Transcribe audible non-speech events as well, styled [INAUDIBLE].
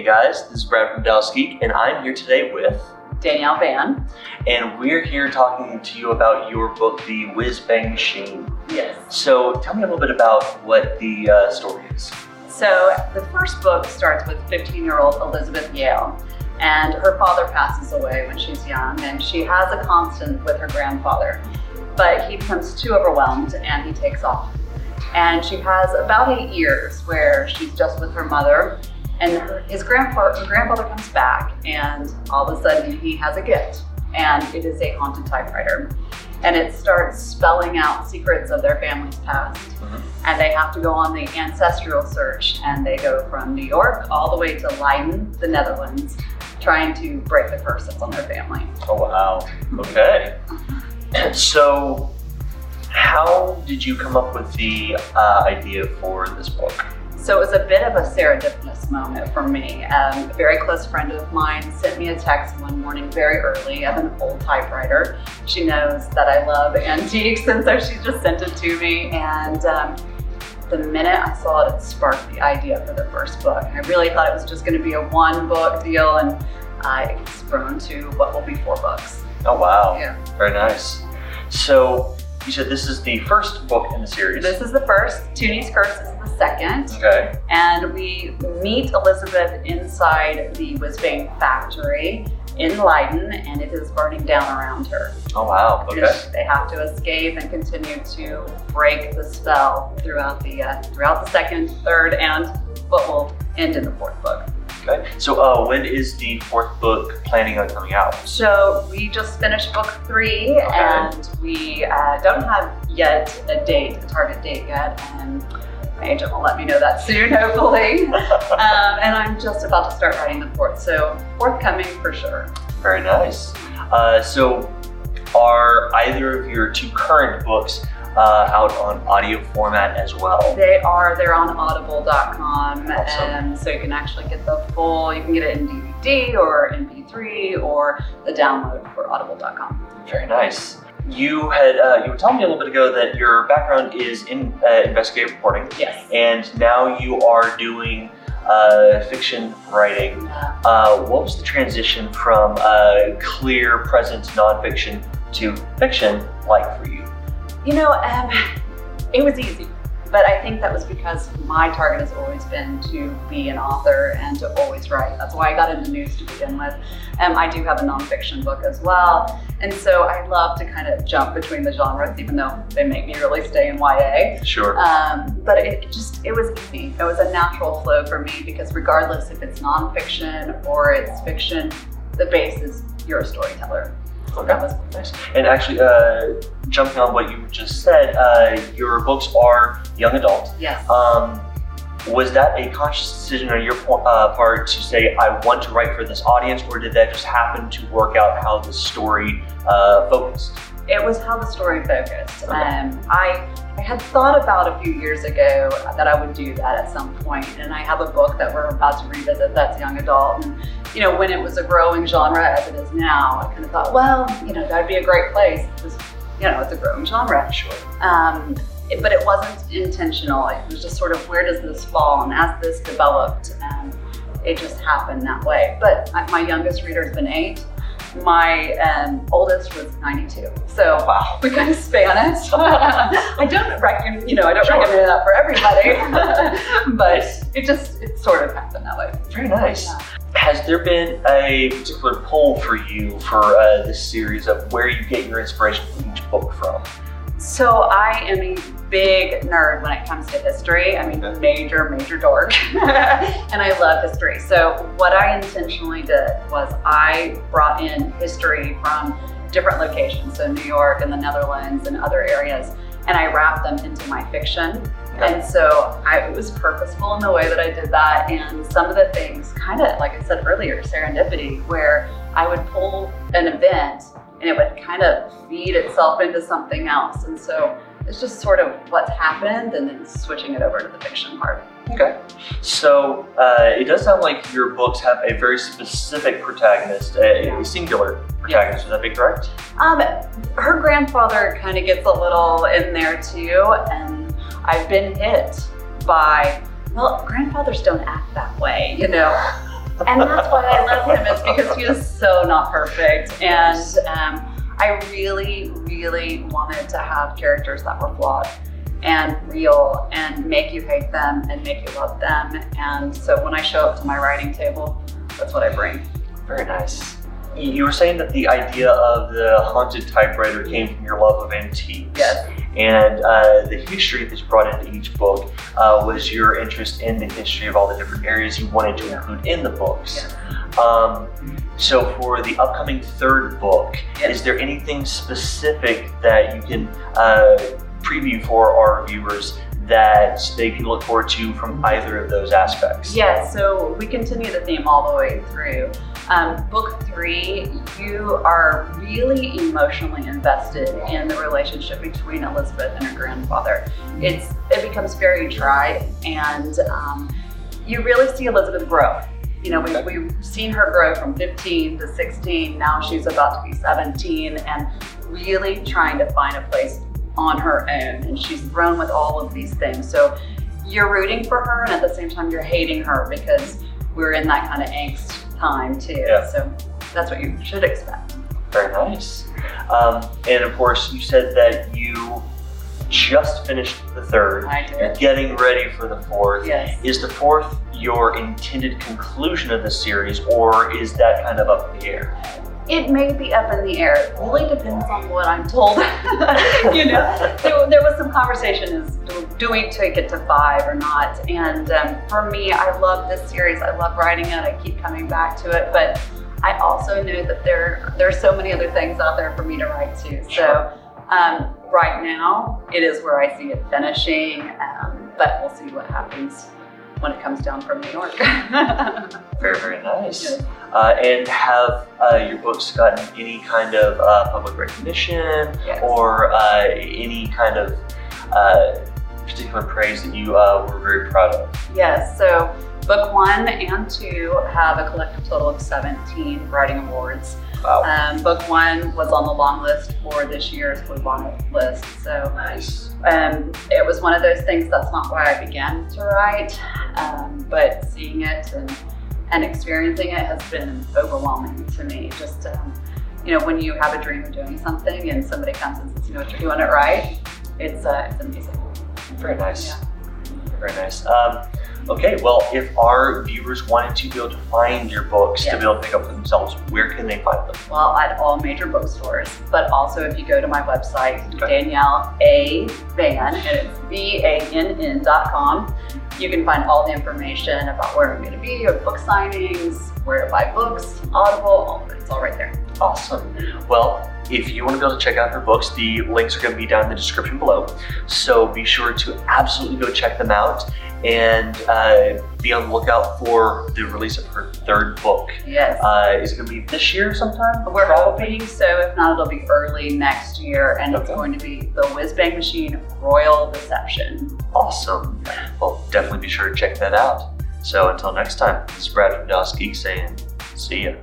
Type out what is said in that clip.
Hey guys, this is Brad from Dallas Geek, and I'm here today with, Danielle Vann. and we're here talking to you about your book, The Whizbang Machine. Yes. So tell me a little bit about what the uh, story is. So the first book starts with 15 year old Elizabeth Yale, and her father passes away when she's young, and she has a constant with her grandfather. But he becomes too overwhelmed and he takes off. And she has about eight years where she's just with her mother, and his grandfather, grandfather comes back, and all of a sudden he has a gift, and it is a haunted typewriter. And it starts spelling out secrets of their family's past. And they have to go on the ancestral search, and they go from New York all the way to Leiden, the Netherlands, trying to break the curse that's on their family. Oh wow. Okay. And so, how did you come up with the uh, idea for this book? So it was a bit of a serendipitous moment for me. Um, a very close friend of mine sent me a text one morning very early of an old typewriter. She knows that I love antiques, [LAUGHS] and so she just sent it to me. And um, the minute I saw it, it sparked the idea for the first book. I really thought it was just going to be a one book deal, and uh, it's grown to what will be four books. Oh wow. Yeah. Very nice. So you said this is the first book in the series. This is the first. Tooney's Curse is the second. okay. and we meet Elizabeth inside the Whizbang factory in Leiden, and it is burning down around her. Oh wow. Okay. They have to escape and continue to break the spell throughout the uh, throughout the second, third, and what will end in the fourth book. Okay. So uh, when is the fourth book planning on coming out? So we just finished book three, Okay. and we uh, don't have yet a date, a target date yet, and agent will let me know that soon, hopefully. [LAUGHS] um, and I'm just about to start writing the fourth, so forthcoming for sure. Very nice. Uh, so are either of your two current books uh, out on audio format as well? They are they're on Audible.com, Awesome. and so you can actually get the full. You can get it in DVD or MP3 or the download for Audible.com. Very nice. You had uh, you were telling me a little bit ago that your background is in uh, investigative reporting, Yes. and now you are doing uh, fiction writing. Uh, Uh, what was the transition from uh, clear present nonfiction to fiction like for you? You know, um, it was easy, but I think that was because my target has always been to be an author and to always write. That's why I got into news to begin with. Um, I do have a nonfiction book as well, and so I love to kind of jump between the genres, even though they make me really stay in YA. Sure. Um, but it just it was easy. It was a natural flow for me because regardless if it's nonfiction or it's fiction, the base is you're a storyteller. Was Nice. And actually, uh, jumping on what you just said, uh, your books are young adult. yes. Um, was that a conscious decision on your uh, part to say, I want to write for this audience, or did that just happen to work out how the story uh, focused? It was how the story focused. Okay. Um, I, I had thought about a few years ago that I would do that at some point, and I have a book that we're about to revisit that's young adult. And you know, when it was a growing genre as it is now, I kind of thought, well, you know, that'd be a great place. It was, you know, it's a growing genre. Sure. Um, it- but it wasn't intentional. It was just sort of where does this fall? And as this developed, um, it just happened that way. But my youngest reader has been eight. My um, oldest was 92. So Wow. [LAUGHS] we kind of span it. [LAUGHS] I don't recommend, you know, I don't Sure. recommend that for everybody, [LAUGHS] but it just it sort of happened that way. Very nice. Yeah. Has there been a particular pull for you for uh, this series of where you get your inspiration for each book from? So I am a big nerd when it comes to history. I mean, major, major dork, [LAUGHS] and I love history. So what I intentionally did was I brought in history from different locations, so New York and the Netherlands and other areas, and I wrapped them into my fiction. And so I, it was purposeful in the way that I did that. And some of the things, kind of like I said earlier, serendipity, where I would pull an event and it would kind of feed itself into something else. And so it's just sort of what's happened and then switching it over to the fiction part. Okay. So uh, it does sound like your books have a very specific protagonist, a, a singular protagonist. Would that be correct? Um, her grandfather kind of gets a little in there too, and I've been hit by, well, grandfathers don't act that way, you know. And that's why I love him. Is because he is so not perfect, and um, I really, really wanted to have characters that were flawed and real and make you hate them and make you love them. And so when I show up to my writing table, that's what I bring. Very nice. You were saying that the idea of the haunted typewriter came from your love of antiques. Yes. And uh, the history that you brought into each book uh, was your interest in the history of all the different areas you wanted to include in the books. Yes. Um, so, for the upcoming third book, Yes. is there anything specific that you can uh, preview for our viewers that they can look forward to from either of those aspects? Yeah, so we continue the theme all the way through. Um, book three, you are really emotionally invested in the relationship between Elizabeth and her grandfather. It's it becomes very dry, and um, you really see Elizabeth grow. You know, we, we've seen her grow from 15 to 16. Now she's about to be 17, and really trying to find a place on her own. And she's grown with all of these things. So you're rooting for her, and at the same time, you're hating her because we're in that kind of angst time too. Yeah. So that's what you should expect. Very nice. Um, and of course, you said that you just finished the third. I You're getting ready for the fourth. Yes. Is the fourth your intended conclusion of the series, or is that kind of up in the air? It may be up in the air. It really depends on what I'm told. [LAUGHS] you know, there, there was some conversation is do, do we take it to five or not? And um, for me, I love this series. I love writing it. I keep coming back to it, but I also know that there there are so many other things out there for me to write to. So um, right now, it is where I see it finishing, um, but we'll see what happens when it comes down from New York. [LAUGHS] Very, very nice. Uh, and have uh, your books gotten any kind of uh, public recognition Yes. or uh, any kind of uh, particular praise that you uh, were very proud of? Yes, so book one and two have a collective total of 17 writing awards. Wow. Um, book one was on the long list for this year's Bluebonnet list. So nice. um, it was one of those things that's not why I began to write, um, but seeing it and, and experiencing it has been overwhelming to me. Just, um, you know, when you have a dream of doing something and somebody comes and says, you know what, you're doing it right, it's, uh, it's amazing. Very nice. Yeah. Very nice. Okay, well, if our viewers wanted to be able to find your books to be able to pick up for themselves, where can they find them? Well, at all major bookstores, but also if you go to my website, Okay. Danielle A. Vann, and it's V-A-N-N dot com, you can find all the information about where I'm going to be, or book signings, where to buy books, Audible, all of it. It's all right there. Awesome. Well, if you want to be able to check out her books, the links are going to be down in the description below. So be sure to absolutely go check them out and uh, be on the lookout for the release of her third book. Yes. Uh, is it going to be this year sometime? We're Probably. hoping so. If not, it'll be early next year, and it's going to be the Whizbang Machine Royal Deception. Awesome. Well, definitely be sure to check that out. So until next time, this is Brad from Dallas Geek saying, see ya.